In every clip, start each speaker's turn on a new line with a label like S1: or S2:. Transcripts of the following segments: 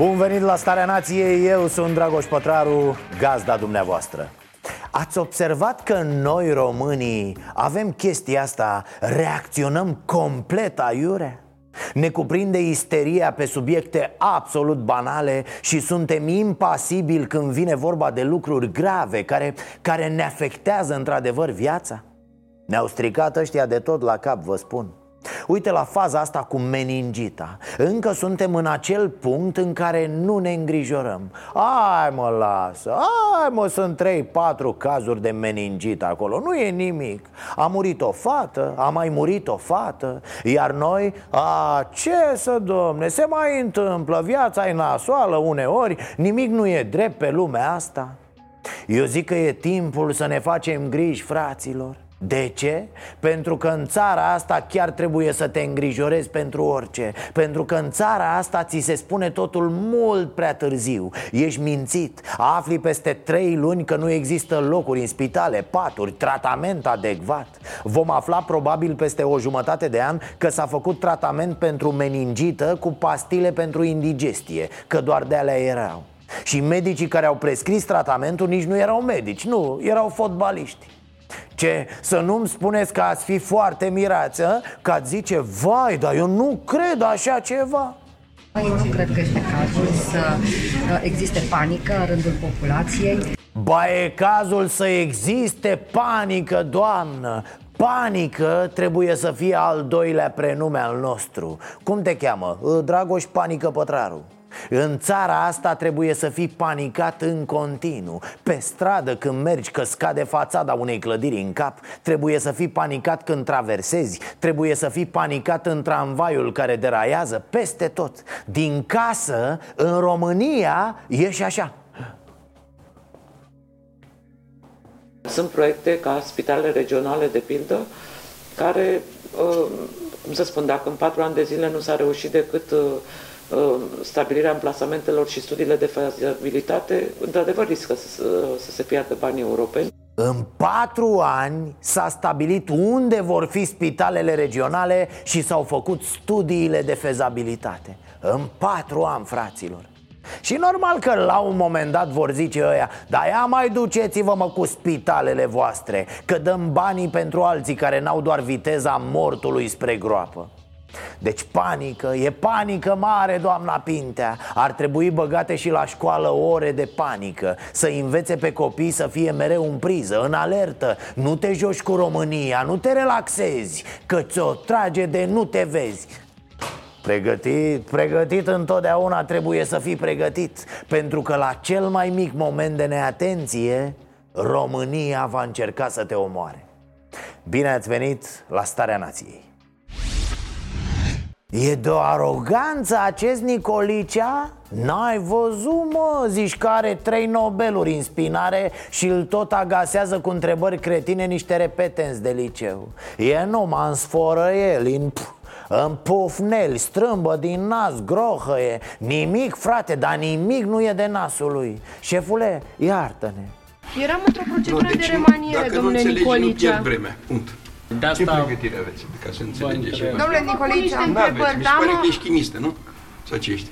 S1: Bun venit la Starea Nației, eu sunt Dragoș Pătraru, gazda dumneavoastră Ați observat că noi românii avem chestia asta, reacționăm complet aiure? Ne cuprinde isteria pe subiecte absolut banale și suntem impasibili când vine vorba de lucruri grave care, care ne afectează într-adevăr viața? Ne-au stricat ăștia de tot la cap, vă spun Uite la faza asta cu meningita. Încă suntem în acel punct în care nu ne îngrijorăm. Ai mă lasă, ai mă sunt 3-4 cazuri de meningit acolo. Nu e nimic. A murit o fată, a mai murit o fată Iar noi, a ce să domne, se mai întâmplă? Viața e nasoală uneori, nimic nu e drept pe lumea asta. Eu zic că e timpul să ne facem griji, fraților de ce? Pentru că în țara asta chiar trebuie să te îngrijorezi pentru orice. Pentru că în țara asta ți se spune totul mult prea târziu. Ești mințit. Afli peste trei luni că nu există locuri în spitale, paturi, tratament adecvat. Vom afla probabil peste o jumătate de an că s-a făcut tratament pentru meningită cu pastile pentru indigestie Că doar de alea erau. Și medicii care au prescris tratamentul nici nu erau medici, nu, erau fotbaliști ce? Să nu-mi spuneți că ați fi foarte mirați, a? Că ați zice, vai, dar eu nu cred așa ceva
S2: Eu nu cred că este cazul să uh, existe panică în rândul populației.
S1: Ba e cazul să existe panică, doamnă Panică trebuie să fie al doilea prenume al nostru Cum te cheamă? Dragoș Panică Pătraru în țara asta trebuie să fii panicat în continuu. Pe stradă când mergi că scade fațada unei clădiri în cap Trebuie să fii panicat când traversezi Trebuie să fii panicat în tramvaiul care deraiază Peste tot. Din casă, în România, e și așa.
S3: Sunt proiecte ca spitalele regionale, de pildă, care, uh, cum să spun, dacă în patru ani de zile nu s-a reușit decât uh, uh, stabilirea amplasamentelor și studiile de fezabilitate, într-adevăr riscă să, să se piardă banii europeni.
S1: În patru ani s-a stabilit unde vor fi spitalele regionale și s-au făcut studiile de fezabilitate. În patru ani, fraților. Și normal că la un moment dat vor zice ăia Dar ia mai duceți-vă mă cu spitalele voastre Că dăm banii pentru alții care n-au doar viteza mortului spre groapă deci panică, e panică mare, doamna Pintea. Ar trebui băgate și la școală ore de panică. Să învețe pe copii să fie mereu în priză, în alertă. Nu te joci cu România, nu te relaxezi Că ți-o trage de nu te vezi. Pregătit, pregătit întotdeauna trebuie să fii pregătit Pentru că la cel mai mic moment de neatenție România va încerca să te omoare. Bine ați venit la Starea Nației E de o aroganță acest Nicolicea? N-ai văzut, mă, zici că are trei Nobeluri în spinare și îl tot agasează cu întrebări cretine niște repetenți de liceu E numai în sforă el, în în pufneli, strâmbă din nas, grohăie Nimic, frate, dar nimic nu e de nasul lui Șefule, iartă-ne
S4: Eram într-o procedură de remaniere,
S5: dacă
S4: domnule
S5: nu înțelegi,
S4: Nicolicea.
S5: nu pierd vremea. Punct.
S6: De
S5: Ce
S6: asta
S5: pregătire aveți ca să înțelegeți?
S6: întreb.
S4: Domnule Nicolicea,
S5: Nu aveți.
S4: întrebări,
S5: Mi
S4: da,
S5: se pare
S4: mă?
S5: că ești chimistă, nu? Sau ce ești?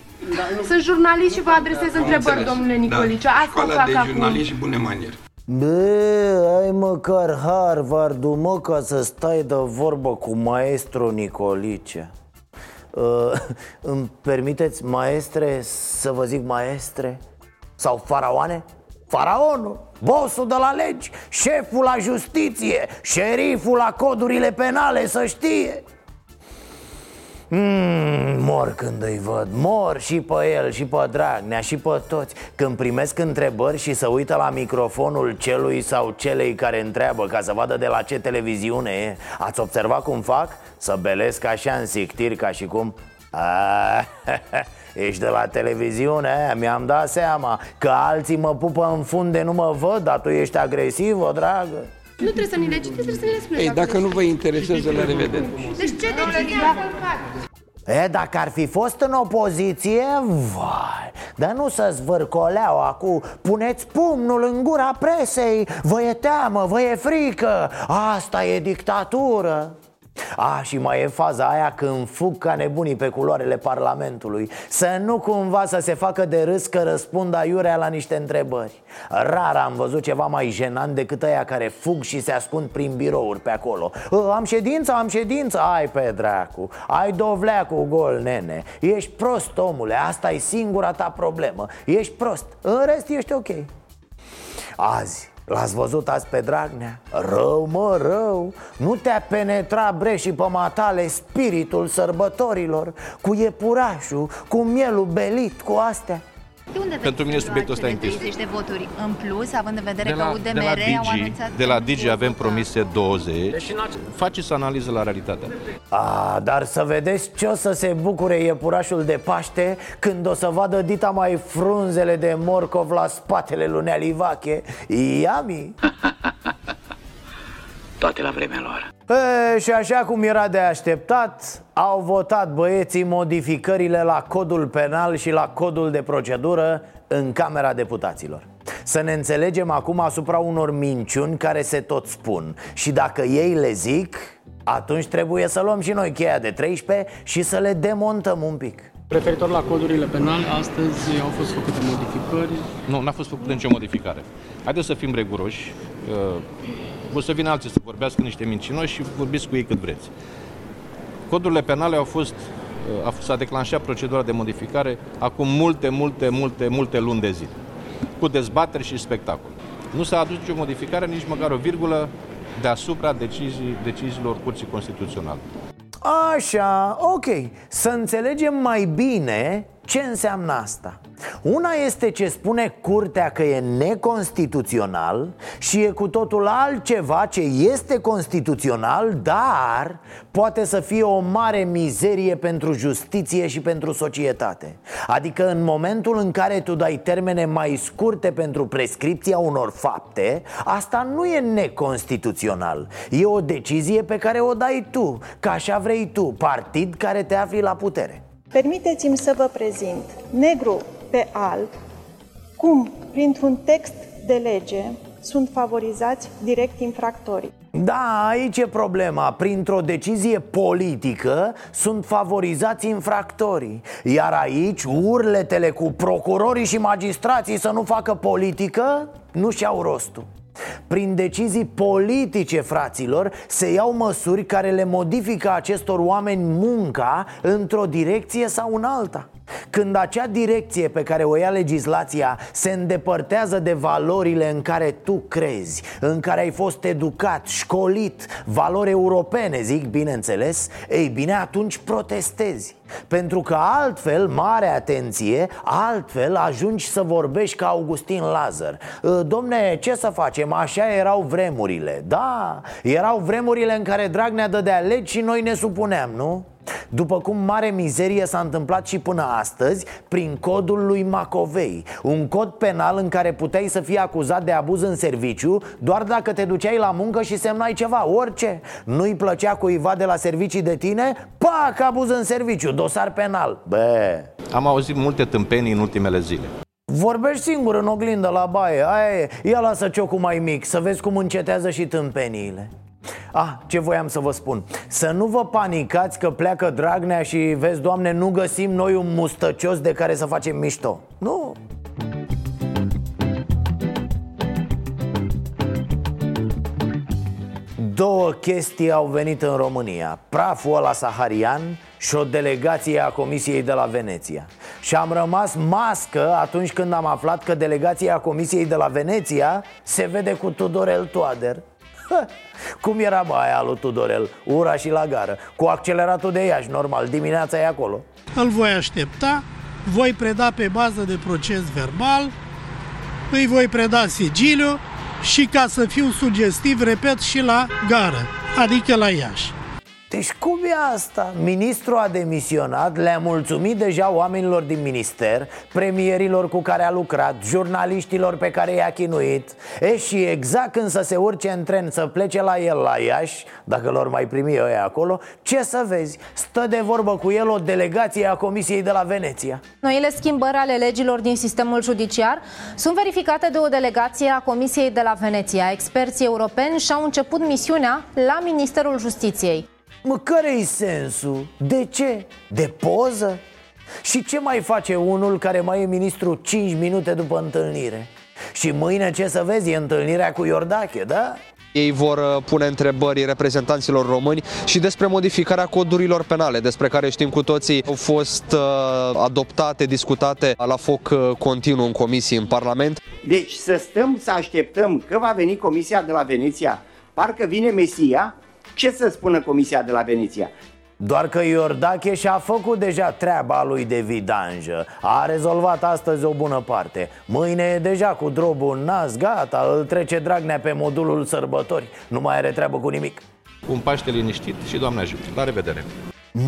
S4: Sunt jurnalist și vă adresez
S5: Am
S4: întrebări,
S5: înțeles.
S4: domnule Nicolicea.
S5: Da.
S4: Asta
S5: Școala
S4: fac
S5: de
S4: acum.
S5: jurnalist și bune maniere.
S1: Bă, ai măcar harvard mă, ca să stai de vorbă cu maestru Nicolice uh, Îmi permiteți, maestre, să vă zic maestre? Sau faraoane? Faraonul, bossul de la legi, șeful la justiție, șeriful la codurile penale, să știe Mm, mor când îi văd, mor și pe el și pe Dragnea și pe toți Când primesc întrebări și se uită la microfonul celui sau celei care întreabă Ca să vadă de la ce televiziune e Ați observat cum fac? Să belesc așa în sictir ca și cum A, ești de la televiziune, mi-am dat seama Că alții mă pupă în funde, nu mă văd Dar tu ești agresivă, dragă
S4: Nu trebuie să ni le citiți, trebuie să ni le spuneți.
S5: Ei, dacă nu vă interesează, la revedere.
S4: Deci ce decizie a călcat?
S1: E, dacă ar fi fost în opoziție, vai Dar nu să zvârcoleau acum Puneți pumnul în gura presei Vă e teamă, vă e frică Asta e dictatură a, și mai e faza aia când fug ca nebunii pe culoarele Parlamentului. Să nu cumva să se facă de râs că răspund aiurea la niște întrebări. Rar am văzut ceva mai jenant decât aia care fug și se ascund prin birouri pe acolo. "Ă, Am ședință, am ședință, ai pe dracu Ai dovleacul gol, nene. Ești prost, omule, asta e singura ta problemă. Ești prost, în rest ești ok. Azi, L-ați văzut azi pe Dragnea? Rău, mă, rău Nu te-a penetrat breșii pe matale spiritul sărbătorilor Cu iepurașul, cu mielul belit, cu astea
S6: De unde
S7: Pentru mine subiectul ăsta e
S6: cele
S7: închis.
S6: 30 de voturi în plus, având în vedere
S7: De la,
S6: că
S7: de
S6: UDMR
S7: la
S6: au
S7: Digi,
S6: anunțat
S7: de la
S6: că
S7: Digi
S6: vor
S7: avem
S6: vota.
S7: promise 20 Faceți o analiză la realitate
S1: A, dar să vedeți ce o să se bucure iepurașul de Paște Când o să vadă dita mai frunzele de morcov la spatele lui Alivache Iami
S8: Toate la vremea lor.
S1: E, și așa cum era de așteptat, au votat băieții modificările la codul penal și la codul de procedură în Camera Deputaților. Să ne înțelegem acum asupra unor minciuni care se tot spun Și dacă ei le zic, atunci trebuie să luăm și noi cheia de 13 și să le demontăm un pic
S9: Referitor la codurile penale, astăzi au fost făcute modificări.
S7: Nu, n-a fost făcută nicio modificare Haideți să fim reguroși Uh, O să vină alții să vorbească niște mincinoși și vorbiți cu ei cât vreți. Codurile penale au fost uh, a fost- S-a declanșat procedura de modificare acum multe, multe, multe, multe luni de zile Cu dezbateri și spectacol. Nu s-a adus nicio modificare, nici măcar o virgulă deasupra decizii, deciziilor Curții Constituționale.
S1: Așa, ok. Să înțelegem mai bine ce înseamnă asta? Una este ce spune curtea că e neconstituțional Și e cu totul altceva ce este constituțional Dar poate să fie o mare mizerie pentru justiție și pentru societate. Adică în momentul în care tu dai termene mai scurte pentru prescripția unor fapte Asta nu e neconstituțional. E o decizie pe care o dai tu, că așa vrei tu, partid care te afli la putere
S10: Permiteți-mi să vă prezint negru pe alb cum, printr-un text de lege, sunt favorizați direct infractorii.
S1: Da, aici e problema. Printr-o decizie politică sunt favorizați infractorii. Iar aici urletele cu procurorii și magistrații să nu facă politică nu și-au rostul prin decizii politice, fraților, se iau măsuri care le modifică acestor oameni munca într-o direcție sau în alta când acea direcție pe care o ia legislația se îndepărtează de valorile în care tu crezi, în care ai fost educat, școlit, valori europene, zic bineînțeles, ei bine, atunci protestezi. Pentru că altfel, mare atenție, altfel ajungi să vorbești ca Augustin Lazar "Ă, Domne, ce să facem? Așa erau vremurile Da, erau vremurile în care Dragnea dădea legi și noi ne supuneam, nu? După cum mare mizerie s-a întâmplat și până astăzi prin codul lui Macovei. Un cod penal în care puteai să fii acuzat de abuz în serviciu Doar dacă te duceai la muncă și semnai ceva, orice. Nu-i plăcea cuiva de la servicii de tine? Pac, abuz în serviciu, dosar penal. Bă,
S7: Am auzit multe tâmpenii în ultimele zile.
S1: Vorbești singur în oglindă la baie. Aia e, ia lasă ciocul mai mic Să vezi cum încetează și tâmpeniile Ah, ce voiam să vă spun? Să nu vă panicați că pleacă Dragnea și vezi, doamne, nu găsim noi un mustăcios de care să facem mișto. Nu, Două chestii au venit în România. Praful ăla saharian și o delegație a Comisiei de la Veneția. Și am rămas mască atunci când am aflat că delegația Comisiei de la Veneția Se vede cu Tudorel Toader. Ha, Cum era bă aia lui Tudorel? Ura și la gară Cu acceleratul de Iași, normal, dimineața e acolo
S11: Îl voi aștepta, voi preda pe bază de proces verbal, îi voi preda sigiliu și ca să fiu sugestiv, repet, și la gară, adică la Iași.
S1: Deci cum e asta? Ministrul a demisionat, le-a mulțumit deja oamenilor din minister Premierilor cu care a lucrat, jurnaliștilor pe care i-a chinuit E și exact când să se urce în tren să plece la el la Iași Dacă lor mai primi ăia acolo Ce să vezi? Stă de vorbă cu el o delegație a Comisiei de la Veneția
S8: Noile schimbări ale legilor din sistemul judiciar sunt verificate de o delegație a Comisiei de la Veneția Experții europeni și-au început misiunea la Ministerul Justiției
S1: Mă, care-i sensul? De ce? De poză? Și ce mai face unul care mai e ministru 5 minute după întâlnire? Și mâine ce să vezi, e întâlnirea cu Iordache, da?
S12: Ei vor uh, pune întrebări reprezentanților români și despre modificarea codurilor penale, despre care știm cu toții au fost uh, adoptate, discutate la foc uh, continuu în comisii în Parlament.
S13: Deci să stăm să așteptăm că va veni Comisia de la Veneția, parcă vine Mesia, ce să spună Comisia de la Veneția?
S1: Doar că Iordache și-a făcut deja treaba lui de vidanjă A rezolvat astăzi o bună parte Mâine e deja cu drobul în nas, gata Îl trece Dragnea pe modulul sărbători Nu mai are treabă cu nimic
S7: Un Paște liniștit și Doamne ajută. La revedere!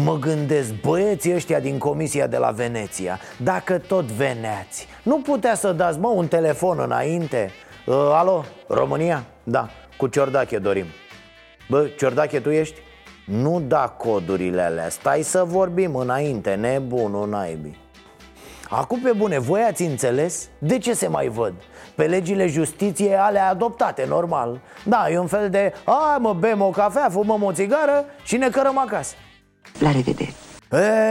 S1: Mă gândesc, băieții ăștia din comisia de la Veneția Dacă tot veneați Nu putea să dați, mă, un telefon înainte uh, Alo, România? Da, cu Ciordache dorim Bă, Ciordache, tu ești? Nu da codurile alea, stai să vorbim înainte, nebunul naibii Acum pe bune, voi ați înțeles? De ce se mai văd? Pe legile justiției alea adoptate, normal Da, e un fel de, a, mă, bem o cafea, fumăm o țigară și ne cărăm acasă
S14: La revedere!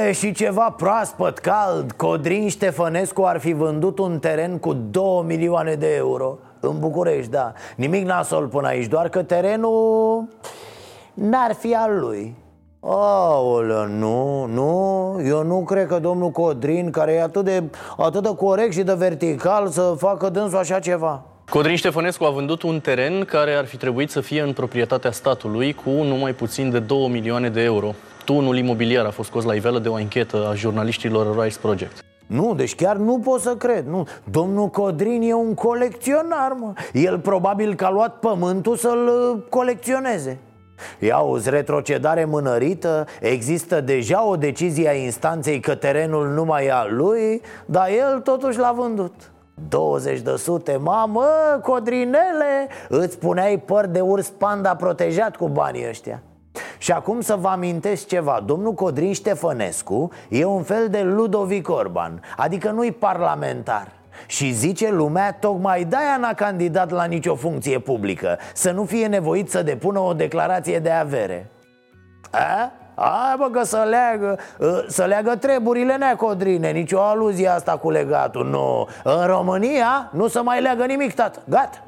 S1: E, și ceva proaspăt, cald Codrin Ștefănescu ar fi vândut un teren cu 2 milioane de euro În București, da Nimic nasol până aici, doar că terenul n-ar fi al lui Aoleu, nu, nu, eu nu cred că domnul Codrin, care e atât de, atât de corect și de vertical, să facă dânsul așa ceva
S15: Codrin Ștefănescu a vândut un teren care ar fi trebuit să fie în proprietatea statului cu numai puțin de 2 milioane de euro. Tunul imobiliar a fost scos la iveală de o anchetă a jurnaliștilor Rice Project.
S1: Nu, deci chiar nu pot să cred nu. Domnul Codrin e un colecționar, mă. El probabil că a luat pământul să-l uh, colecționeze. Ia auzi, retrocedare mânărită Există deja o decizie a instanței că terenul nu mai e al lui Dar el totuși l-a vândut. 20 de sute, mamă, codrinele Îți puneai păr de urs panda protejat cu banii ăștia și acum să vă amintesc ceva. Domnul Codrin Ștefănescu e un fel de Ludovic Orban Adică nu-i parlamentar. Și zice lumea, tocmai de-aia n-a candidat la nicio funcție publică Să nu fie nevoit să depună o declarație de avere. A? Hai bă că să leagă, să leagă treburile necodrine Nicio aluzie asta cu legatul, nu. În România nu se mai leagă nimic, tată, gata.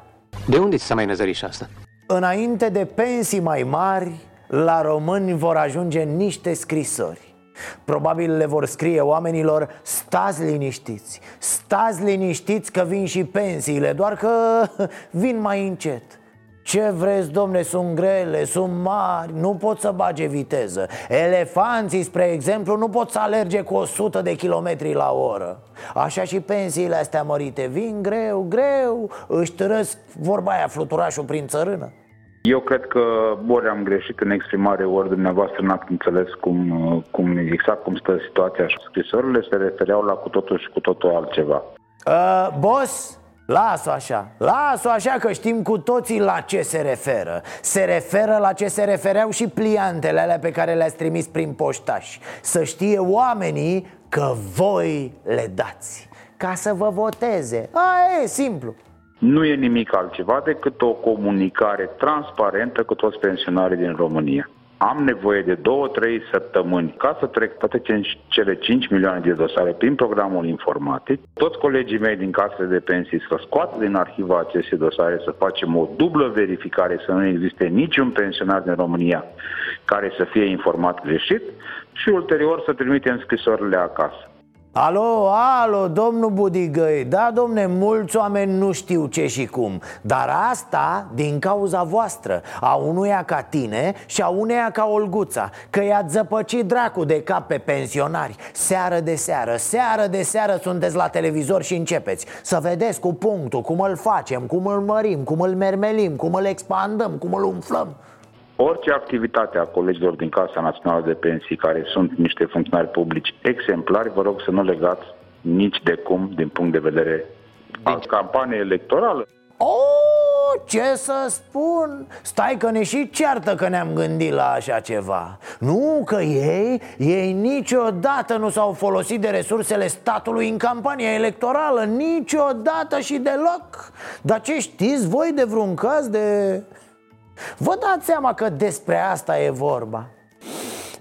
S16: De unde ți s-a mai năzărit și asta?
S1: Înainte de pensii mai mari, la români vor ajunge niște scrisori. Probabil le vor scrie oamenilor Stați liniștiți, stați liniștiți că vin și pensiile Doar că vin mai încet. Ce vreți, domne, sunt grele, sunt mari, nu pot să bage viteză. Elefanții, spre exemplu, nu pot să alerge cu 100 de kilometri la oră. Așa și pensiile astea mărite vin greu, greu Își târăsc vorba aia fluturașul prin țărână
S17: eu cred că ori am greșit în exprimare, ori dumneavoastră n-ați înțeles cum, cum, exact cum stă situația și scrisorile se refereau la cu totul și cu totul altceva.
S1: Uh, boss, Las-o așa, las-o așa că știm cu toții la ce se referă. Se referă la ce se refereau și pliantele alea pe care le-ați trimis prin poștaș Să știe oamenii că voi le dați. Ca să vă voteze. Aia e simplu
S17: nu e nimic altceva decât o comunicare transparentă cu toți pensionarii din România. Am nevoie de două, trei săptămâni ca să trec toate cele 5 milioane de dosare prin programul informatic. Toți colegii mei din casele de pensii să scoată din arhiva aceste dosare, să facem o dublă verificare, să nu existe niciun pensionar din România care să fie informat greșit și ulterior să trimitem scrisorile acasă.
S1: Alo, alo, domnul Budigăi. Da, domne, mulți oameni nu știu ce și cum. Dar asta din cauza voastră A unuia ca tine și a uneia ca Olguța Că i-a zăpăcit dracu de cap pe pensionari. Seară de seară, seară de seară sunteți la televizor și începeți. Să vedeți cu punctul cum îl facem, cum îl mărim, cum îl mermelim, cum îl expandăm, cum îl umflăm
S17: Orice activitate a colegilor din Casa Națională de Pensii, care sunt niște funcționari publici exemplari, vă rog să nu legați nici de cum din punct de vedere al campaniei electorale.
S1: Oh, ce să spun? Stai că ne și ceartă că ne-am gândit la așa ceva Nu că ei, ei niciodată nu s-au folosit de resursele statului în campania electorală Niciodată și deloc Dar ce știți voi de vreun caz de... Vă dați seama că despre asta e vorba.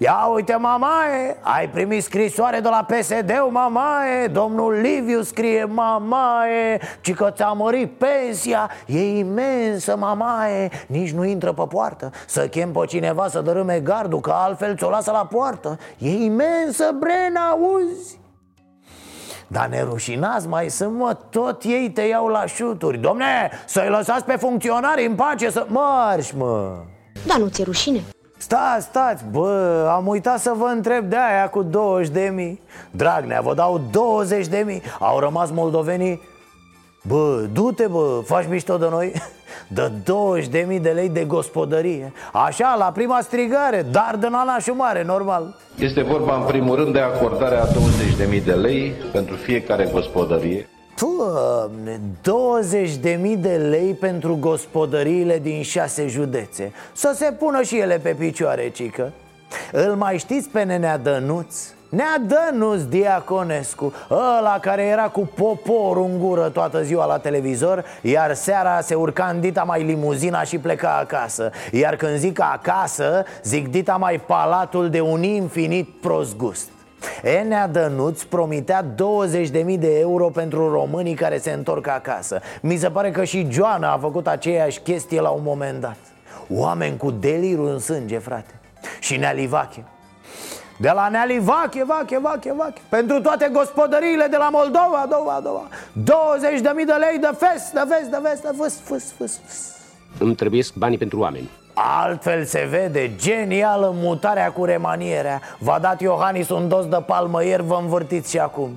S1: Ia uite mamae, ai primit scrisoare de la PSD-ul mamae Domnul Liviu scrie mamae Ci că ți-a mărit pensia E imensă mamae Nici nu intră pe poartă. Să chem pe cineva să dărâme gardul Că altfel ți-o lasă la poartă. E imensă brena, auzi? Dar nerușinați mai sunt, mă, tot ei te iau la șuturi Domne, să-i lăsați pe funcționari în pace să... Marș, mă!
S14: Da, nu ți-e rușine?
S1: Stați, stați, bă, am uitat să vă întreb de aia cu 20 de mii Dragnea, vă dau 20 de mii Au rămas moldovenii Bă, du-te, bă, faci mișto de noi? Dă 20 de mii de lei de gospodărie. Așa, la prima strigare, dar de nanașul mare, normal.
S7: Este vorba în primul rând de acordarea 20.000 de lei pentru fiecare gospodărie.
S1: Doamne, 20.000 de lei pentru gospodăriile din șase județe. Să se pună și ele pe picioare, cică. Îl mai știți pe nenea Dănuț? Nea Dănuț Diaconescu Ăla care era cu poporul în gură toată ziua la televizor Iar seara se urca în dita mai limuzina și pleca acasă. Iar când zic acasă, zic dita mai palatul de un infinit prost gust. Enea Dănuț promitea 20.000 de euro pentru românii care se întorc acasă. Mi se pare că și Joana a făcut aceeași chestie la un moment dat. Oameni cu delirul în sânge, frate. Și Neali Vache de la Neali Vache, Vache, Vache, Vache Pentru toate gospodăriile de la Moldova, Dova, Dova 20.000 de lei de fest, de fest, de fest, de fest, fest, fest, fest.
S16: Îmi trebuie banii pentru oameni.
S1: Altfel se vede, genială mutarea cu remanierea. V-a dat Iohannis un dos de palmă ieri, vă învârtiți și acum.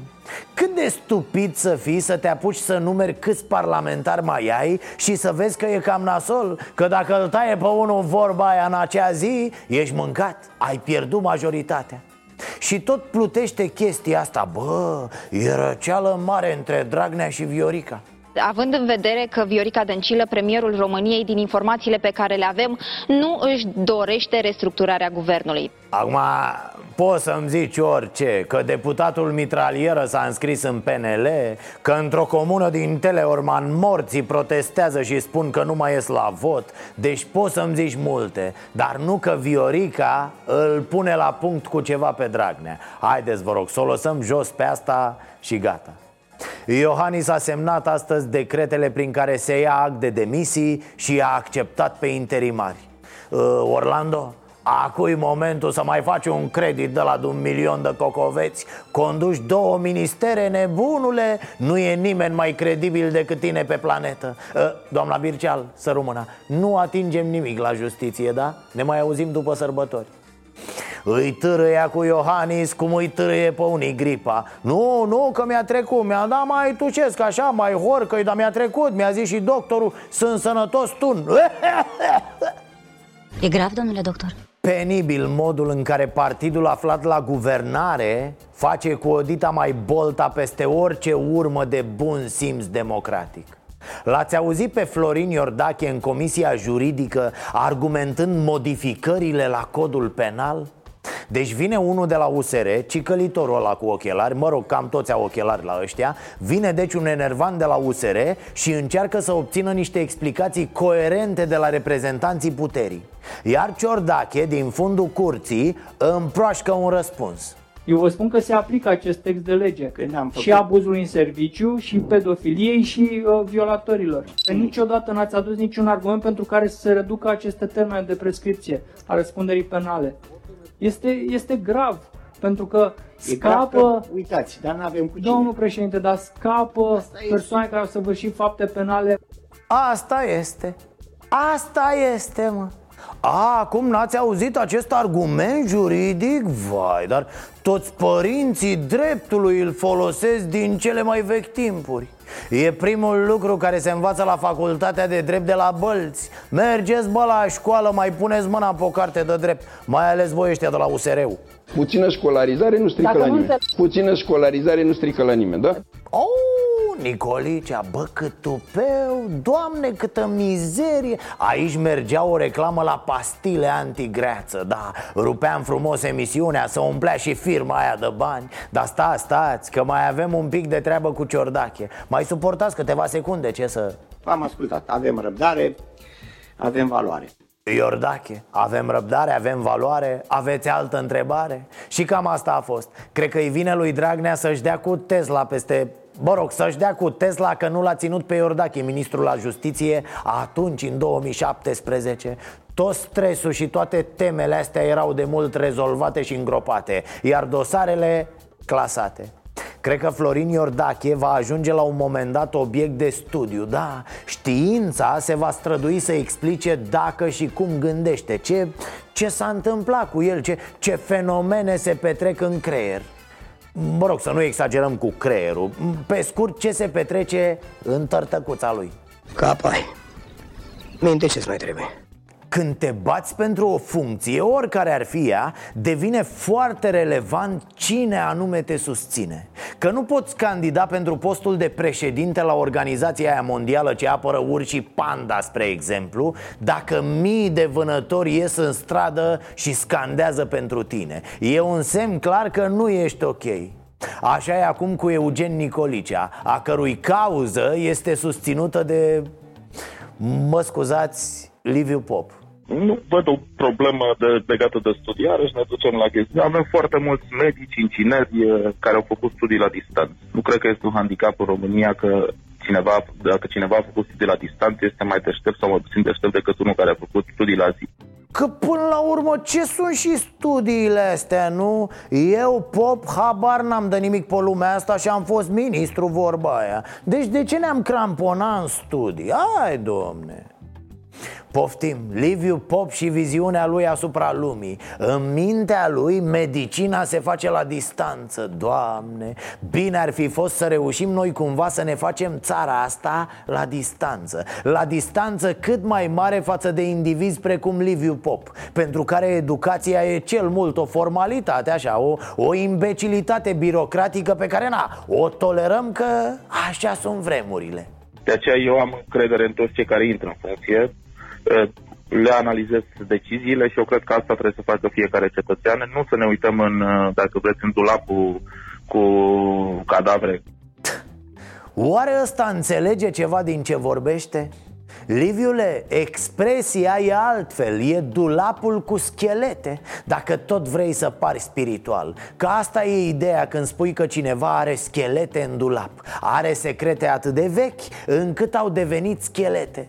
S1: Cât de stupid să fii să te apuci să numeri câți parlamentari mai ai Și să vezi că e cam nasol Că dacă îl taie pe unul vorba aia în acea zi Ești mâncat, ai pierdut majoritatea. Și tot plutește chestia asta. Bă, e răceală mare între Dragnea și Viorica
S18: având în vedere că Viorica Dăncilă, premierul României, din informațiile pe care le avem, nu își dorește restructurarea guvernului.
S1: Acum poți să-mi zici orice Că deputatul mitralieră s-a înscris în PNL Că într-o comună din Teleorman morții protestează și spun că nu mai ies la vot. Deci poți să-mi zici multe Dar nu că Viorica îl pune la punct cu ceva pe Dragnea. Haideți vă rog să o lăsăm jos pe asta și gata Iohannis a semnat astăzi decretele prin care se ia act de demisii și a acceptat pe interimari. Uh, Orlando, Acum momentul să mai faci un credit de la un milion de cocoveți. Conduci două ministere, nebunule. Nu e nimeni mai credibil decât tine pe planetă. Uh, Doamna Birceal, să rămână Nu atingem nimic la justiție, da? Ne mai auzim după sărbători îi târâia cu Iohannis cum îi târâie pe unii gripa Nu, nu, că mi-a trecut, mi-a dat mai tucesc așa, mai horcă dar mi-a trecut Mi-a zis și doctorul, sunt sănătos tun
S14: E grav, domnule doctor?
S1: Penibil modul în care partidul aflat la guvernare face cu o dita mai bolta peste orice urmă de bun simț democratic L-ați auzit pe Florin Iordache în comisia juridică argumentând modificările la codul penal? Deci vine unul de la USR, cicălitorul ăla cu ochelari Mă rog, cam toți au ochelari la ăștia Vine deci un enervant de la USR și încearcă să obțină niște explicații coerente de la reprezentanții puterii. Iar Ciordache, din fundul curții, împroașcă un răspuns.
S19: Eu vă spun că se aplică acest text de lege. Și abuzul în serviciu, și pedofiliei, și uh, violatorilor. Niciodată n-ați adus niciun argument pentru care să se reducă aceste termene de prescripție a răspunderii penale este, este grav. Pentru că e scapă... Grav că,
S13: uitați, dar nu avem cu
S19: cine. Domnul președinte, dar scapă persoane care au săvârșit fapte penale.
S1: Asta este. Asta este, mă. A, acum n-ați auzit acest argument juridic? Vai, dar toți părinții dreptului îl folosesc din cele mai vechi timpuri E primul lucru care se învață la facultatea de drept de la Bălți Mergeți bă la școală, mai puneți mâna pe o carte de drept Mai ales voi ăștia de la USR-ul
S5: Puțină școlarizare nu strică
S1: Dacă
S5: la
S1: nu
S5: nimeni. Puțină școlarizare nu strică la nimeni, da?
S1: Oh, Nicolicea, bă cât tupeu, doamne câtă mizerie! Aici mergea o reclamă la pastile antigreață, da? Rupeam frumos emisiunea, să umplea și firma aia de bani. Dar stați, stați, că mai avem un pic de treabă cu Ciordache. Mai suportați câteva secunde, ce să...
S13: V-am ascultat, avem răbdare, avem valoare.
S1: Iordache, avem răbdare, avem valoare, aveți altă întrebare? Și cam asta a fost. Cred că îi vine lui Dragnea să-și dea cu Tesla peste Mă rog, să-și dea cu Tesla că nu l-a ținut pe Iordache, ministrul la justiție, atunci, în 2017 tot stresul și toate temele astea erau de mult rezolvate și îngropate Iar dosarele clasate. Cred că Florin Iordache va ajunge la un moment dat obiect de studiu. Da, știința se va strădui să explice dacă și cum gândește Ce, ce s-a întâmplat cu el, ce, ce fenomene se petrec în creier Mă rog, să nu exagerăm cu creierul Pe scurt, ce se petrece în tărtăcuța lui
S20: Capai. Minte ce-ți mai trebuie?
S1: Când te bați pentru o funcție, oricare ar fi ea, devine foarte relevant cine anume te susține. Că nu poți candida pentru postul de președinte la organizația aia mondială ce apără urșii panda, spre exemplu Dacă mii de vânători ies în stradă și scandează pentru tine. E un semn clar că nu ești ok. Așa e acum cu Eugen Nicolicea, a cărui cauză este susținută de... Mă scuzați, Liviu Pop
S21: Nu văd o problemă de, legată de studiare și ne ducem la chestii. Avem foarte mulți medici, ingineri eh, care au făcut studii la distanță. Nu cred că este un handicap în România că cineva, dacă cineva a făcut studii la distanță este mai deștept sau mai puțin deștept decât unul care a făcut studii la zi.
S1: Că până la urmă ce sunt și studiile astea, nu? Eu, pop, habar n-am de nimic pe lumea asta și am fost ministru vorba aia Deci de ce ne-am cramponat în studii? Hai, domne Poftim, Liviu Pop și viziunea lui asupra lumii. În mintea lui, medicina se face la distanță Doamne, bine ar fi fost să reușim noi cumva să ne facem țara asta la distanță. La distanță cât mai mare față de indivizi precum Liviu Pop Pentru care educația e cel mult o formalitate, așa, o, o imbecilitate birocratică pe care, na, o tolerăm că așa sunt vremurile.
S21: De aceea eu am încredere în toți cei care intră în funcție, eh, le analizez deciziile și eu cred că asta trebuie să facă fiecare cetățean, nu să ne uităm în, eh, dacă vreți, în dulapul cu cadavre.
S1: Oare ăsta înțelege ceva din ce vorbește? Liviule, expresia e altfel, e dulapul cu schelete. Dacă tot vrei să pari spiritual Că asta e ideea când spui că cineva are schelete în dulap. Are secrete atât de vechi încât au devenit schelete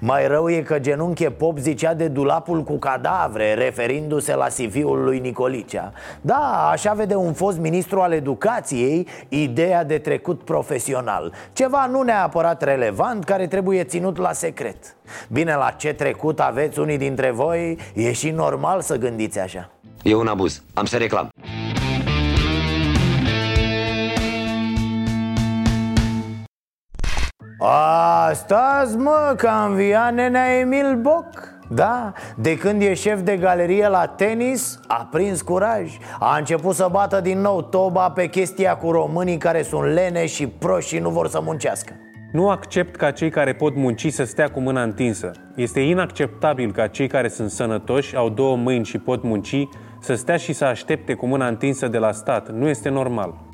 S1: mai rău e că genunche Pop zicea de dulapul cu cadavre Referindu-se la CV-ul lui Nicolicea Da, așa vede un fost ministru al educației Ideea de trecut profesional Ceva nu neapărat relevant care trebuie ținut la secret Bine, la ce trecut aveți unii dintre voi E și normal să gândiți așa
S22: E un abuz. Am să reclam.
S1: A, stați mă, că a înviat nenea Emil Boc da, de când e șef de galerie la tenis, a prins curaj A început să bată din nou toba pe chestia cu românii care sunt lene și proști și nu vor să muncească
S23: Nu accept ca cei care pot munci să stea cu mâna întinsă. Este inacceptabil ca cei care sunt sănătoși, au două mâini și pot munci, să stea și să aștepte cu mâna întinsă de la stat. Nu este normal.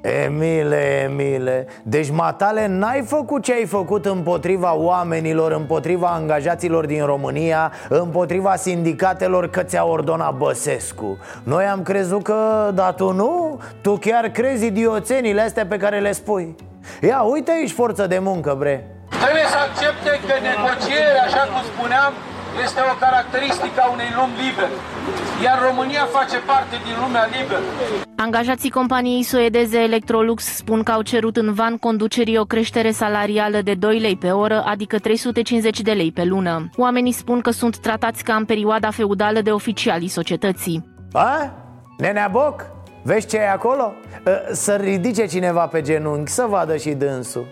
S1: Emile, Emile Deci, matale, n-ai făcut ce ai făcut împotriva oamenilor Împotriva angajaților din România Împotriva sindicatelor că ți-a ordonat Băsescu. Noi am crezut că, dar tu nu? Tu chiar crezi idioțenile astea pe care le spui? Ia, uite aici forță de muncă, bre.
S24: Trebuie să accepte că negocierea, așa cum spuneam, este o caracteristică a unei lumi libere. Iar România face parte din lumea liberă.
S25: Angajații companiei suedeze Electrolux spun că au cerut în van conducerii o creștere salarială de 2 lei pe oră, adică 350 de lei pe lună. Oamenii spun că sunt tratați ca în perioada feudală de oficialii societății.
S1: A? Nenea Boc? Vezi ce e acolo? Ă, Să ridice cineva pe genunchi, să vadă și dânsul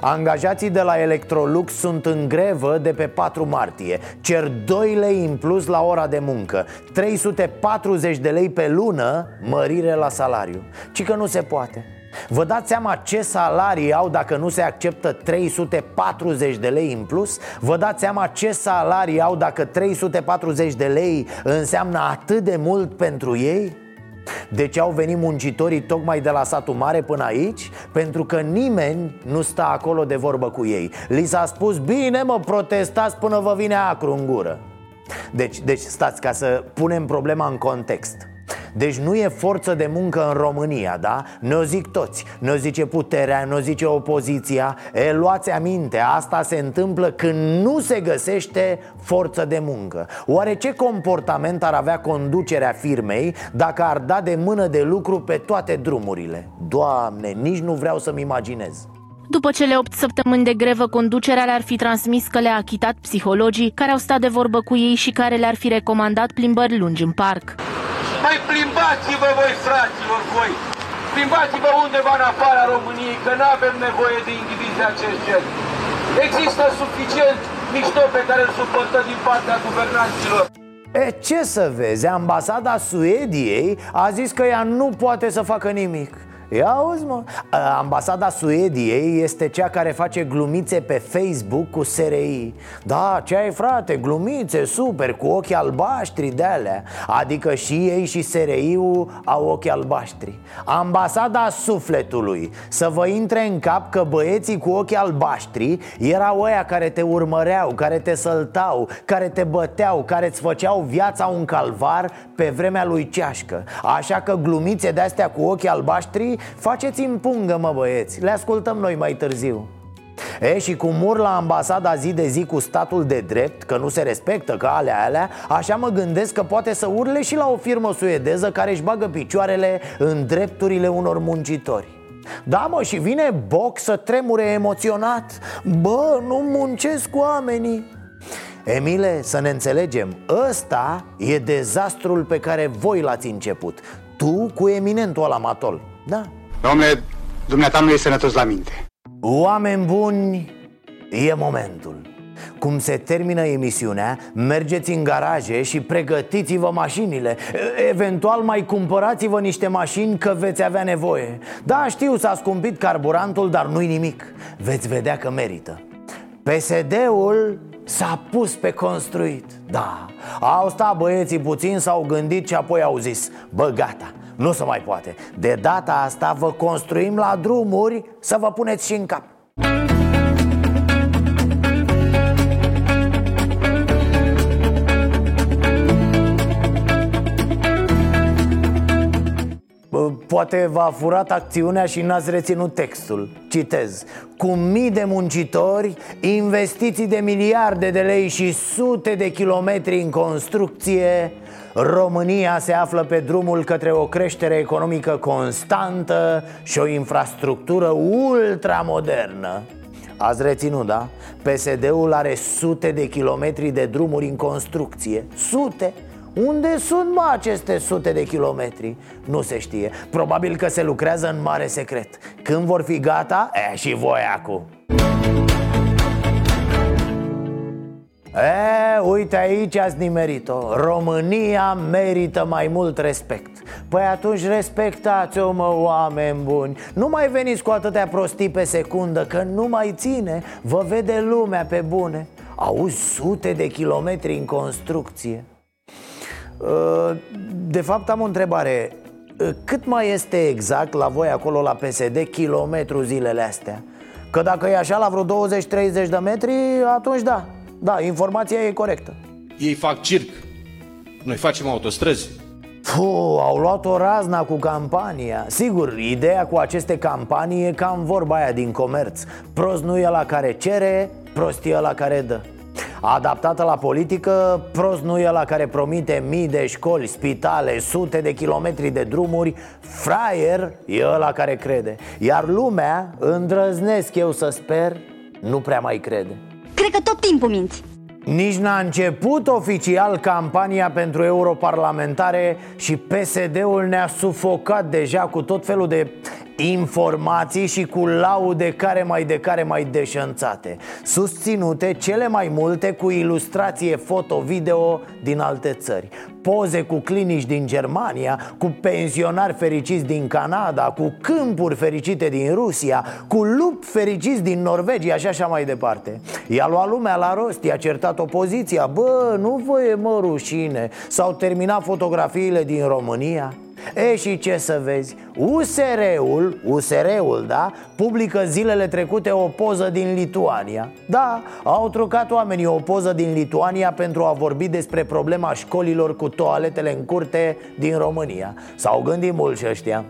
S1: Angajații de la Electrolux sunt în grevă de pe 4 martie Cer 2 lei în plus la ora de muncă 340 de lei pe lună mărire la salariu Ci că nu se poate Vă dați seama ce salarii au dacă nu se acceptă 340 de lei în plus? Vă dați seama ce salarii au dacă 340 de lei înseamnă atât de mult pentru ei? Deci au venit muncitorii tocmai de la satul mare până aici? Pentru că nimeni nu stă acolo de vorbă cu ei. Li s-a spus, bine mă, protestați până vă vine acru în gură. Deci, deci stați ca să punem problema în context deci nu e forță de muncă în România, da? Ne-o zic toți Ne-o zice puterea, ne-o zice opoziția E, luați aminte, asta se întâmplă când nu se găsește forță de muncă Oare ce comportament ar avea conducerea firmei Dacă ar da de mână de lucru pe toate drumurile? Doamne, nici nu vreau să-mi imaginez
S25: după cele 8 săptămâni de grevă, conducerea le-ar fi transmis că le-a achitat psihologii care au stat de vorbă cu ei și care le-ar fi recomandat plimbări lungi în parc.
S24: Mai plimbați-vă voi, fraților, voi! Plimbați-vă undeva în afara României, că nu avem nevoie de indivizi de acest gen. Există suficient mișto pe care îl suportă din partea guvernanților.
S1: E, ce să vezi, ambasada Suediei a zis că ea nu poate să facă nimic Ia auzi, mă Ambasada Suediei este cea care face glumițe pe Facebook cu SRI Da, ce ai frate, glumițe, super, cu ochi albaștri de alea Adică și ei și SRI-ul au ochi albaștri. Ambasada Sufletului Să vă intre în cap că băieții cu ochi albaștri Erau ăia care te urmăreau, care te săltau, care te băteau Care îți făceau viața un calvar pe vremea lui Ceașcă. Așa că glumițe de-astea cu ochi albaștri Faceți în pungă, mă băieți, le ascultăm noi mai târziu. E, și cum ur la ambasada zi de zi cu statul de drept Că nu se respectă ca alea alea Așa mă gândesc că poate să urle și la o firmă suedeză Care își bagă picioarele în drepturile unor muncitori. Da, mă, și vine Boc să tremure emoționat. Bă, nu muncesc oamenii. Emile, să ne înțelegem Ăsta e dezastrul pe care voi l-ați început. Tu cu eminentul ăla matol Da,
S26: Domnule, dumneata nu e sănătos la minte.
S1: Oameni buni, e momentul. Cum se termină emisiunea, mergeți în garaje și pregătiți-vă mașinile. Eventual mai cumpărați-vă niște mașini că veți avea nevoie. Da, știu, s-a scumpit carburantul, dar nu-i nimic. Veți vedea că merită. PSD-ul s-a pus pe construit. Da, au stat băieții puțin, s-au gândit și apoi au zis Bă, gata, nu se mai poate. De data asta vă construim la drumuri să vă puneți și în cap. Poate v-a furat acțiunea și n-ați reținut textul. Citez. Cu mii de muncitori, investiții de miliarde de lei și sute de kilometri în construcție România se află pe drumul către o creștere economică constantă și o infrastructură ultramodernă Ați reținut, da? PSD-ul are sute de kilometri de drumuri în construcție Sute! Unde sunt mă aceste sute de kilometri? Nu se știe Probabil că se lucrează în mare secret Când vor fi gata? E, și voi acum E, uite aici ați nimerit-o. România merită mai mult respect. Păi atunci respectați-o, mă, oameni buni. Nu mai veniți cu atâtea prostii pe secundă Că nu mai ține. Vă vede lumea pe bune. Auzi sute de kilometri în construcție. Uh, de fapt am o întrebare. Uh, Cât mai este exact la voi acolo la PSD kilometru zilele astea? Că dacă e așa la vreo 20-30 de metri, atunci da Da, informația e corectă.
S7: Ei fac circ. Noi facem autostrăzi.
S1: Puh, au luat o razna cu campania. Sigur, ideea cu aceste campanii e cam vorba aia din comerț. Prost nu e la care cere, prost e la care dă. Adaptată la politică, prost nu e la care promite mii de școli, spitale, sute de kilometri de drumuri. Fraier e ăla care crede. Iar lumea, îndrăznesc eu să sper, nu prea mai crede
S14: Cred că tot timpul minți.
S1: Nici n-a început oficial campania pentru europarlamentare și PSD-ul ne-a sufocat deja cu tot felul de Informații și cu laude care mai de care mai deșanțate. Susținute cele mai multe cu ilustrație foto-video din alte țări. Poze cu clinici din Germania, cu pensionari fericiți din Canada, cu câmpuri fericite din Rusia, cu lupi fericiți din Norvegia și așa mai departe. I-a luat lumea la rost, i-a certat opoziția. Bă, nu vă e mă rușine. S-au terminat fotografiile din România E și ce să vezi, USR-ul, USR-ul, da, publică zilele trecute o poză din Lituania. Da, au trucat oamenii o poză din Lituania pentru a vorbi despre problema școlilor cu toaletele în curte din România. S-au gândit mult și ăștia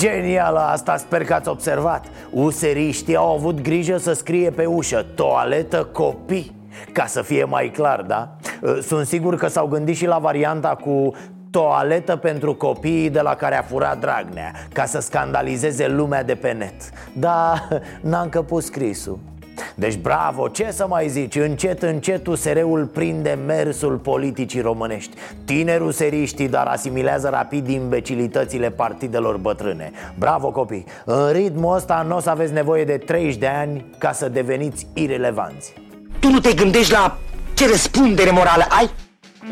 S1: Genială asta, sper că ați observat. Useriștii au avut grijă să scrie pe ușă Toaletă copii Ca să fie mai clar, da? Sunt sigur că s-au gândit și la varianta cu toaletă pentru copiii de la care a furat Dragnea Ca să scandalizeze lumea de pe net. Da, n-am căput scrisul deci bravo, ce să mai zici, încet încet USR-ul prinde mersul politicii românești. Tinerul seriștii, dar asimilează rapid imbecilitățile partidelor bătrâne. Bravo copii, în ritmul ăsta nu o să aveți nevoie de 30 de ani ca să deveniți irelevanți.
S20: Tu nu te gândești la ce răspundere morală ai?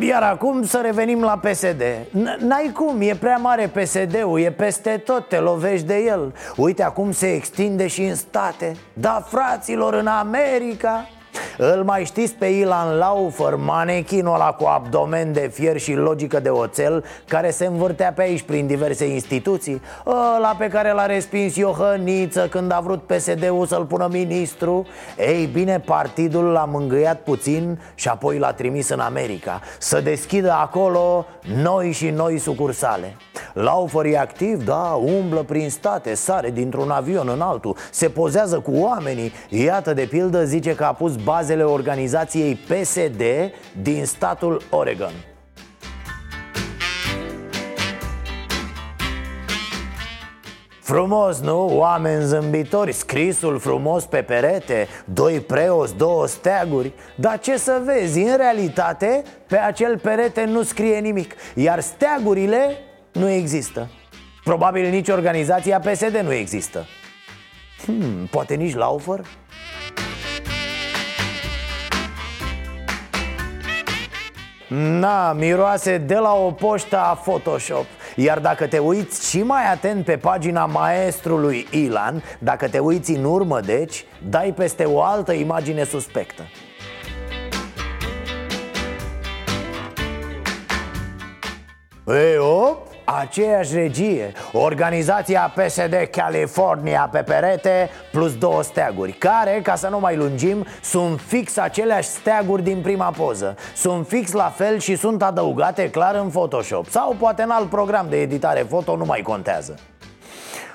S1: Iar acum să revenim la PSD N-ai cum, e prea mare PSD-ul, e peste tot, te lovești de el. Uite, acum se extinde și în state. Da, fraților, în America îl mai știți pe Ilan Laufer, manechinul ăla cu abdomen de fier și logică de oțel Care se învârtea pe aici prin diverse instituții? Ăla pe care l-a respins Iohăniță când a vrut PSD-ul să-l pună ministru? Ei bine, partidul l-a mângâiat puțin și apoi l-a trimis în America. Să deschidă acolo noi și noi sucursale. Laufer e activ, da, umblă prin state, sare dintr-un avion în altul Se pozează cu oamenii. Iată, de pildă, zice că a pus bazele organizației PSD din statul Oregon Frumos, nu? Oameni zâmbitori, scrisul frumos pe perete Doi preoți, două steaguri Dar ce să vezi, în realitate, pe acel perete nu scrie nimic Iar steagurile nu există Probabil nici organizația PSD nu există hmm, Poate nici Laufer? Na, miroase de la o poștă a Photoshop. Iar dacă te uiți și mai atent pe pagina maestrului Ilan Dacă te uiți în urmă, deci, dai peste o altă imagine suspectă. Ei, op, aceeași regie Organizația PSD California pe perete Plus două steaguri Care, ca să nu mai lungim, sunt fix aceleași steaguri din prima poză. Sunt fix la fel și sunt adăugate clar în Photoshop. Sau poate în alt program de editare foto, nu mai contează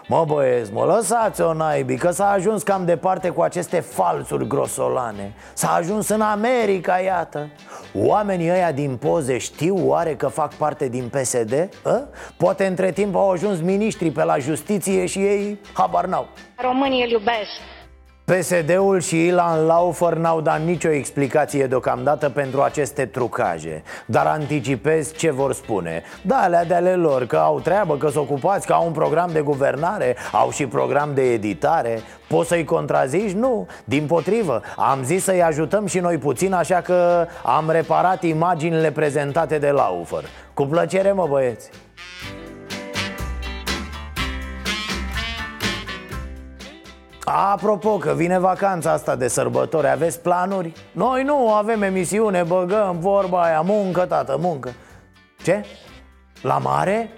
S1: Mă băieți, mă lăsați-o naibii Că s-a ajuns cam departe cu aceste falsuri grosolane S-a ajuns în America, iată Oamenii ăia din poze știu oare că fac parte din PSD? A? Poate între timp au ajuns miniștri pe la justiție și ei habar n-au
S18: Românii îl iubesc
S1: PSD-ul și Ilan Laufer n-au dat nicio explicație deocamdată pentru aceste trucaje Dar anticipez ce vor spune. Da, alea de ale lor, că au treabă, că s ocupați, că au un program de guvernare Au și program de editare. Poți să-i contrazici? Nu, din potrivă Am zis să-i ajutăm și noi puțin, așa că am reparat imaginile prezentate de Laufer. Cu plăcere, mă băieți Apropo că vine vacanța asta de sărbători, aveți planuri? Noi nu avem emisiune, băgăm vorba aia, muncă, tată, muncă. Ce? La mare?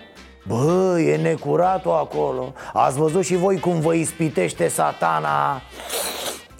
S1: Bă, e necuratul acolo. Ați văzut și voi cum vă ispitește satana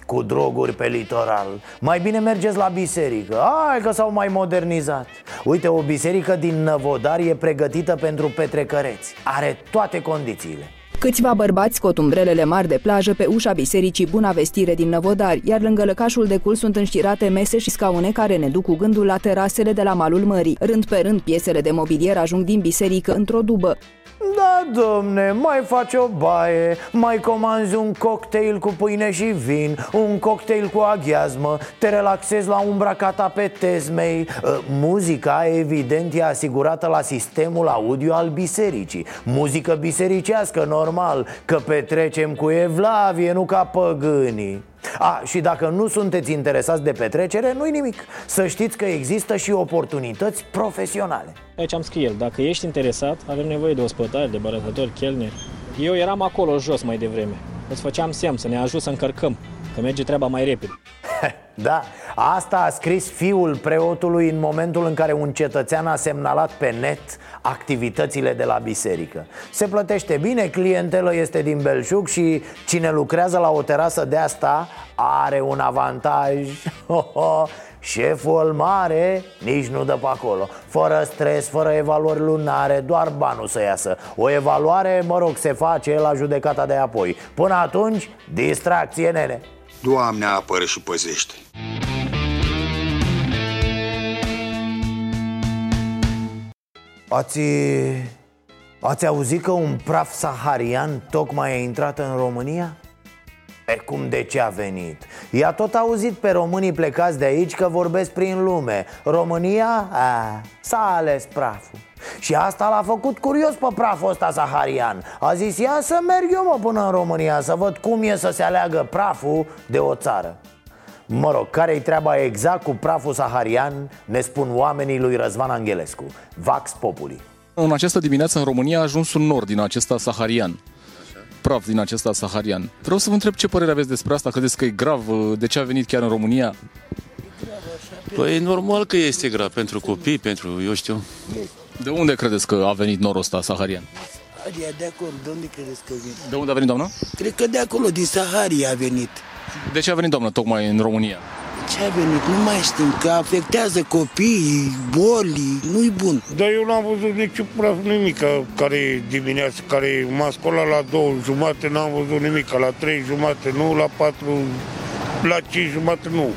S1: cu droguri pe litoral. Mai bine mergeți la biserică. Hai că s-au mai modernizat. Uite, o biserică din Năvodar e pregătită pentru petrecăreți. Are toate condițiile
S27: Câțiva bărbați scot umbrelele mari de plajă pe ușa bisericii Buna Vestire din Năvodari, iar lângă lăcașul de cul sunt înștirate mese și scaune care ne duc cu gândul la terasele de la malul mării. Rând pe rând, piesele de mobilier ajung din biserică într-o dubă.
S1: Da, domne, mai faci o baie Mai comanzi un cocktail cu pâine și vin Un cocktail cu aghiazmă Te relaxezi la umbra catapetezmei. Uh, Muzica, evident, e asigurată la sistemul audio al bisericii. Muzică bisericească, normal Că petrecem cu Evlavie, nu ca păgânii a, și dacă nu sunteți interesați de petrecere, nu-i nimic Să știți că există și oportunități profesionale
S28: Aici am scris el, dacă ești interesat, avem nevoie de ospătari, de bărătători, chelneri. Eu eram acolo jos mai devreme. Îți făceam semn să ne ajut să încărcăm, că merge treaba mai repede.
S1: Da, asta a scris fiul preotului în momentul în care un cetățean a semnalat pe net activitățile de la biserică. Se plătește bine, clientelă este din Belșug și cine lucrează la o terasă de asta are un avantaj. Ho, ho. Șeful mare nici nu dă pe acolo. Fără stres, fără evaluări lunare, doar banul să iasă. O evaluare, mă rog, se face la judecata de apoi. Până atunci, distracție, nene
S29: Doamne apără și păzește.
S1: Ați, ați auzit că un praf saharian tocmai a intrat în România? E cum de ce a venit? I-a tot auzit pe românii plecați de aici că vorbesc prin lume România? A, s-a ales praful și asta l-a făcut curios pe praful ăsta saharian. A zis, ia să merg eu mă până în România Să văd cum e să se aleagă praful de o țară. Mă rog, care-i treaba exact cu praful saharian Ne spun oamenii lui Răzvan Angelescu Vax Populi.
S30: În această dimineață în România a ajuns un nor din acesta saharian. Praf din acesta saharian. Vreau să vă întreb ce părere aveți despre asta, credeți că e grav, de ce a venit chiar în România?
S31: Păi normal că este grav pentru copii, pentru, eu știu.
S30: De unde credeți că a venit norul ăsta saharian?
S32: Saharia de acolo, de unde credeți că vine?
S30: De unde a venit, doamnă?
S32: Cred că de acolo, din Saharia a venit.
S30: De ce a venit, doamnă, tocmai în România?
S32: Ce a venit? Nu mai știm, că afectează copiii, boli, nu-i bun.
S33: Dar eu n-am văzut niciun praf nimic care dimineața, care m-a scolat la două jumate, n-am văzut nimic, la trei jumate, nu, la patru, la cinci jumate, nu.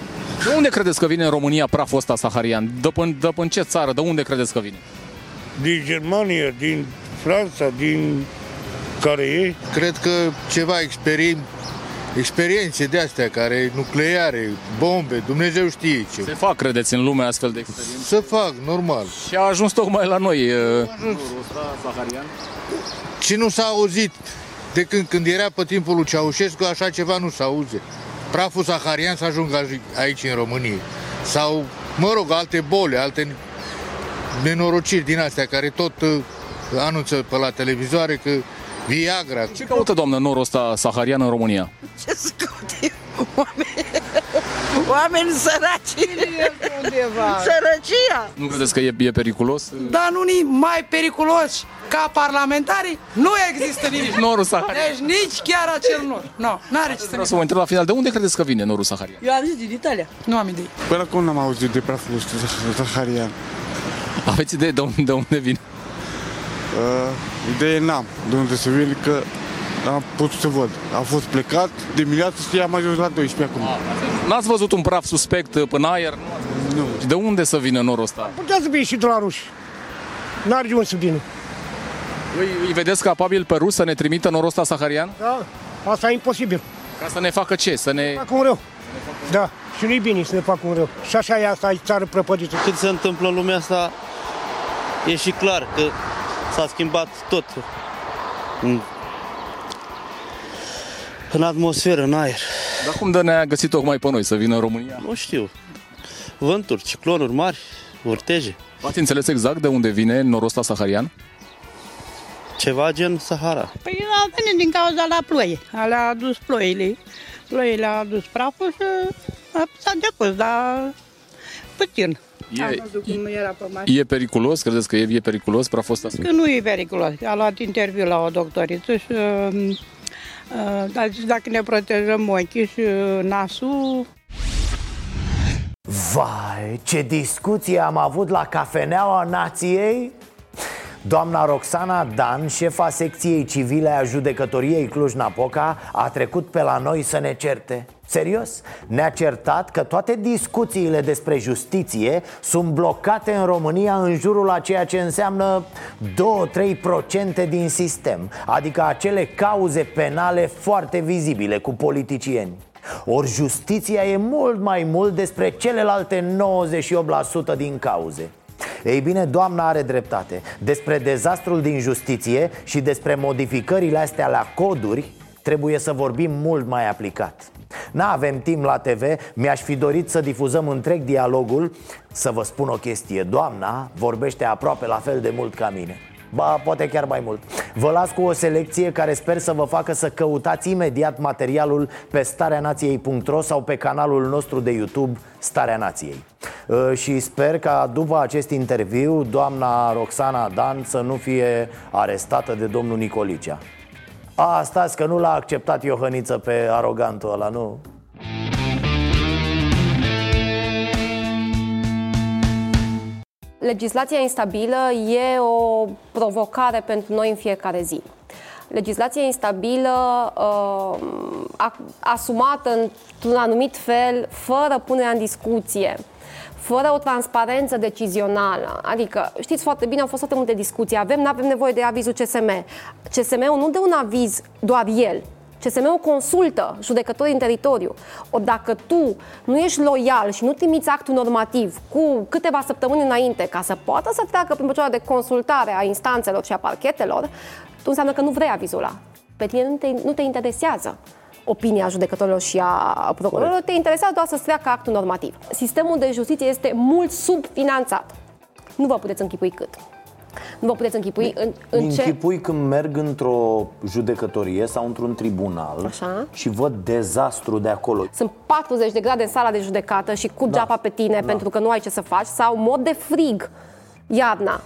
S30: De unde credeți că vine în România praful ăsta saharian? De până, de până ce țară? De unde credeți că vine?
S33: Din Germania, din Franța, din care e?
S34: Cred că ceva experim, experiențe de astea, care nucleare, bombe, Dumnezeu știe ce.
S30: Se fac, credeți, în lume astfel de experiențe?
S34: Se fac, normal.
S30: Și a ajuns tocmai la noi.
S34: saharian? Ce nu s-a auzit de când, când era pe timpul lui Ceaușescu, așa ceva nu s-a auzit. Praful saharian să ajungă aici în România. Sau, mă rog, alte boli, alte nenorociri din astea care tot uh, anunță pe la televizoare că Viagra.
S30: Ce caută, doamnă, norul ăsta saharian în România?
S35: Ce să caute? Oameni, oameni săraci. undeva. Sărăcia.
S30: Nu credeți că e, e periculos?
S35: Dar nu ni mai periculos ca parlamentari nu există nimic.
S30: Norul saharian.
S35: Deci nici chiar acel nor. Nu, no, n-are ce să
S30: Vreau să vă întreb la final, de unde credeți că vine norul saharian?
S35: Eu am zis din Italia. Nu am idei.
S33: Până acum n-am auzit de praful ăsta saharian.
S30: Aveți idee de unde, de unde vine?
S33: Uh, idee n-am de unde să vin, că am putut să văd. A fost plecat, dimineața și am ajuns la 12 acum.
S30: N-ați văzut un praf suspect până aer?
S33: Nu.
S30: De unde să vină norul ăsta?
S33: Putea să fie și de la ruși. N-are de unde să vină.
S30: Îi, îi vedeți capabil pe rus să ne trimită norul ăsta saharian?
S33: Da, asta e imposibil.
S30: Ca să ne facă ce? Să ne...
S33: Fac un rău. Da, și nu-i bine să ne facă un rău. Și așa e asta, e țară prăpădită.
S31: Cât se întâmplă în lumea asta, e și clar că s-a schimbat tot în, în atmosferă, în aer.
S30: Dar cum de ne-a găsit tocmai pe noi să vină în România?
S31: Nu știu. Vânturi, ciclonuri mari, vorteje.
S30: Ați înțeles exact de unde vine norul ăsta saharian?
S31: Ceva gen Sahara.
S35: Păi a venit din cauza la ploie. Le-a adus ploile. Ploile a adus praful și s-a depus, dar puțin.
S30: E,
S35: Am văzut cum era pe mașină.
S30: e periculos? Credeți că e, e periculos praful ăsta?
S35: Că nu e periculos. A luat interviu la o doctoriță și uh, uh, a zis dacă ne protejăm ochii și uh, nasul,
S1: Vai, ce discuție am avut la cafeneaua nației Doamna Roxana Dan, șefa secției civile a judecătoriei Cluj-Napoca A trecut pe la noi să ne certe. Serios? Ne-a certat că toate discuțiile despre justiție sunt blocate în România în jurul a ceea ce înseamnă 2-3% din sistem Adică acele cauze penale foarte vizibile cu politicieni. Ori justiția e mult mai mult despre celelalte 98% din cauze ei bine, doamna are dreptate. Despre dezastrul din justiție și despre modificările astea la coduri Trebuie să vorbim mult mai aplicat. N-avem timp la TV, mi-aș fi dorit să difuzăm întreg dialogul. Să vă spun o chestie, doamna vorbește aproape la fel de mult ca mine Ba, poate chiar mai mult. Vă las cu o selecție care sper să vă facă să căutați imediat materialul pe stareanației.ro sau pe canalul nostru de YouTube Starea Nației. Uh, Și sper ca după acest interviu doamna Roxana Dan să nu fie arestată de domnul Nicolicea. A, stați că nu l-a acceptat Iohăniță pe arogantul ăla, nu?
S36: Legislația instabilă e o provocare pentru noi în fiecare zi. Legislația instabilă, uh, asumată într-un anumit fel, fără punerea în discuție, fără o transparență decizională. Adică, știți foarte bine, au fost foarte multe discuții. Avem, nu avem nevoie de avizul CSM. CSM-ul nu dă un aviz doar el, CSM-ul consultă judecătorii în teritoriu. O dacă tu nu ești loial și nu trimiți actul normativ cu câteva săptămâni înainte ca să poată să treacă prin procedura de consultare a instanțelor și a parchetelor, tu înseamnă că nu vrei avizul ăla. Pe tine nu te, nu te interesează opinia judecătorilor și a procurorilor, te interesează doar să-ți treacă actul normativ. Sistemul de justiție este mult subfinanțat. Nu vă puteți închipui cât. Nu vă puteți închipui în, în ce...
S1: Închipui când merg într-o judecătorie sau într-un tribunal
S36: Așa.
S1: și văd dezastru de acolo.
S36: Sunt 40 de grade în sala de judecată și cu da. geapa pe tine da. pentru că nu ai ce să faci sau mod de frig iarna.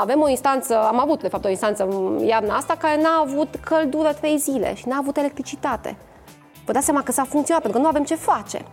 S36: Avem o instanță, am avut de fapt o instanță iarna asta care n-a avut căldură 3 zile și n-a avut electricitate. Vă dați seama că s-a funcționat pentru că nu avem ce face.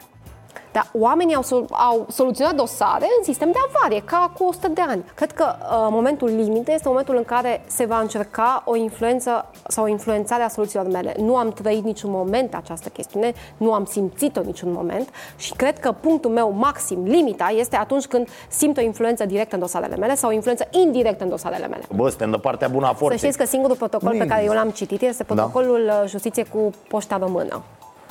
S36: Dar oamenii au, au soluționat dosare în sistem de avarie, ca cu 100 de ani. Cred că uh, momentul limite este momentul în care se va încerca o influență sau o influențare a soluțiilor mele. Nu am trăit niciun moment această chestiune, nu am simțit-o niciun moment și cred că punctul meu maxim, limita, este atunci când simt o influență directă în dosarele mele sau o influență indirectă în dosarele mele.
S1: Bă, suntem de partea bună a forței.
S36: Să știți că singurul protocol nu pe care eu l-am citit este da. protocolul da. justiție cu poșta română.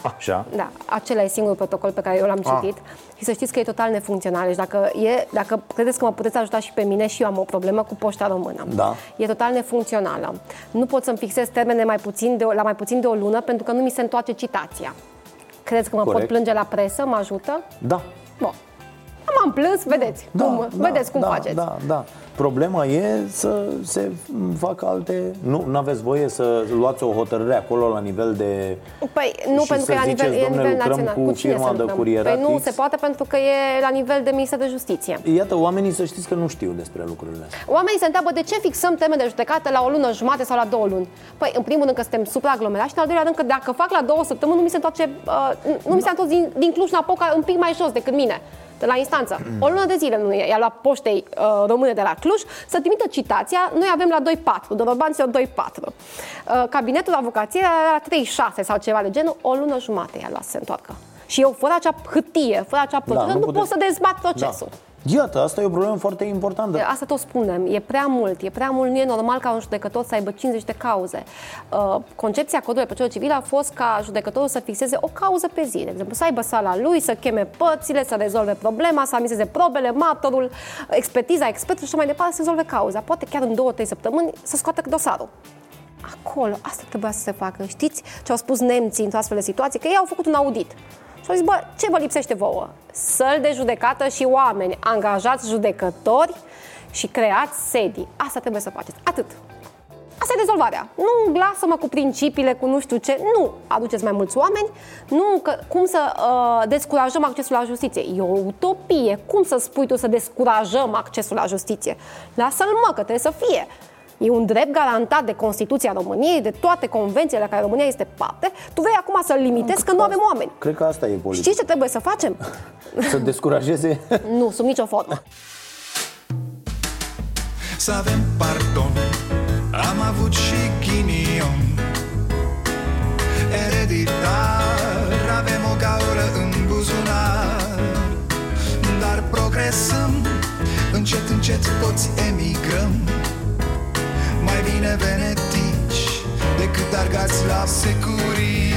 S1: Așa.
S36: Da, acela e singurul protocol pe care eu l-am ah. citit și să știți că e total nefuncțional. Deci dacă, e, dacă credeți că mă puteți ajuta și pe mine și eu am o problemă cu poșta română.
S1: Da.
S36: E total nefuncțională. Nu pot să-mi fixez termene mai puțin de, la mai puțin de o lună pentru că nu mi se întoarce citația. Credeți că mă Corect. pot plânge la presă? Mă ajută?
S1: Da.
S36: Bun. M-am plâns, vedeți da, cum, da, vedeți cum
S1: da,
S36: faceți.
S1: Da, da. Problema e să se facă alte... Nu aveți voie să luați o hotărâre acolo la nivel de...
S36: Păi nu, pentru că e la nivel, e nivel național.
S1: Cu, cu cine firma de
S36: Păi nu se poate pentru că e la nivel de Minister de Justiție.
S1: Iată, oamenii să știți că nu știu despre lucrurile astea.
S36: Oamenii se întreabă de ce fixăm teme de judecată la o lună jumate sau la două luni. Păi, în primul rând că suntem supraaglomerați și în al doilea rând că dacă fac la două săptămâni, nu mi se întoarce, uh, nu mi se întoarce din, din Cluj-Napoca un pic mai jos decât mine de la instanță. O lună de zile nu i-a luat poștei uh, române de la Cluj să trimită citația. Noi avem la 2.4, Dorobanților 2.4. Uh, cabinetul avocației era la 3.6 sau ceva de genul. O lună jumate i-a luat să se întoarcă. Și eu, fără acea hârtie, fără acea procedură, da, nu, nu puteți... pot să dezbat procesul. Da.
S1: Iată, asta e o problemă foarte importantă.
S36: Asta tot spunem. E prea mult. E prea mult. Nu e normal ca un judecător să aibă 50 de cauze. Uh, concepția codului procedură civilă a fost ca judecătorul să fixeze o cauză pe zi. De exemplu, să aibă sala lui, să cheme părțile, să rezolve problema, să amiseze probele, martorul, expertiza, expertul și mai departe să rezolve cauza. Poate chiar în două, trei săptămâni să scoată dosarul. Acolo, asta trebuia să se facă. Știți ce au spus nemții într-o astfel de situație? Că ei au făcut un audit. Și au zis, bă, ce vă lipsește vouă? Săl de judecată și oameni, angajați judecători și creați sedii. Asta trebuie să faceți. Atât. Asta e rezolvarea. Nu lasă-mă cu principiile, cu nu știu ce. Nu aduceți mai mulți oameni. Nu că, cum să uh, descurajăm accesul la justiție. E o utopie. Cum să spui tu să descurajăm accesul la justiție? Lasă-l mă, că trebuie să fie e un drept garantat de Constituția României, de toate convențiile la care România este parte, tu vei acum să-l limitezi că nu avem oameni.
S1: Cred că asta e politic.
S36: Știi ce trebuie să facem?
S1: să descurajeze?
S36: nu, sub nicio formă.
S21: Să avem pardon, am avut și ghinion Ereditar, avem o gaură în buzunar Dar progresăm, încet, încet toți emigrăm bine venetici Decât argați la securii.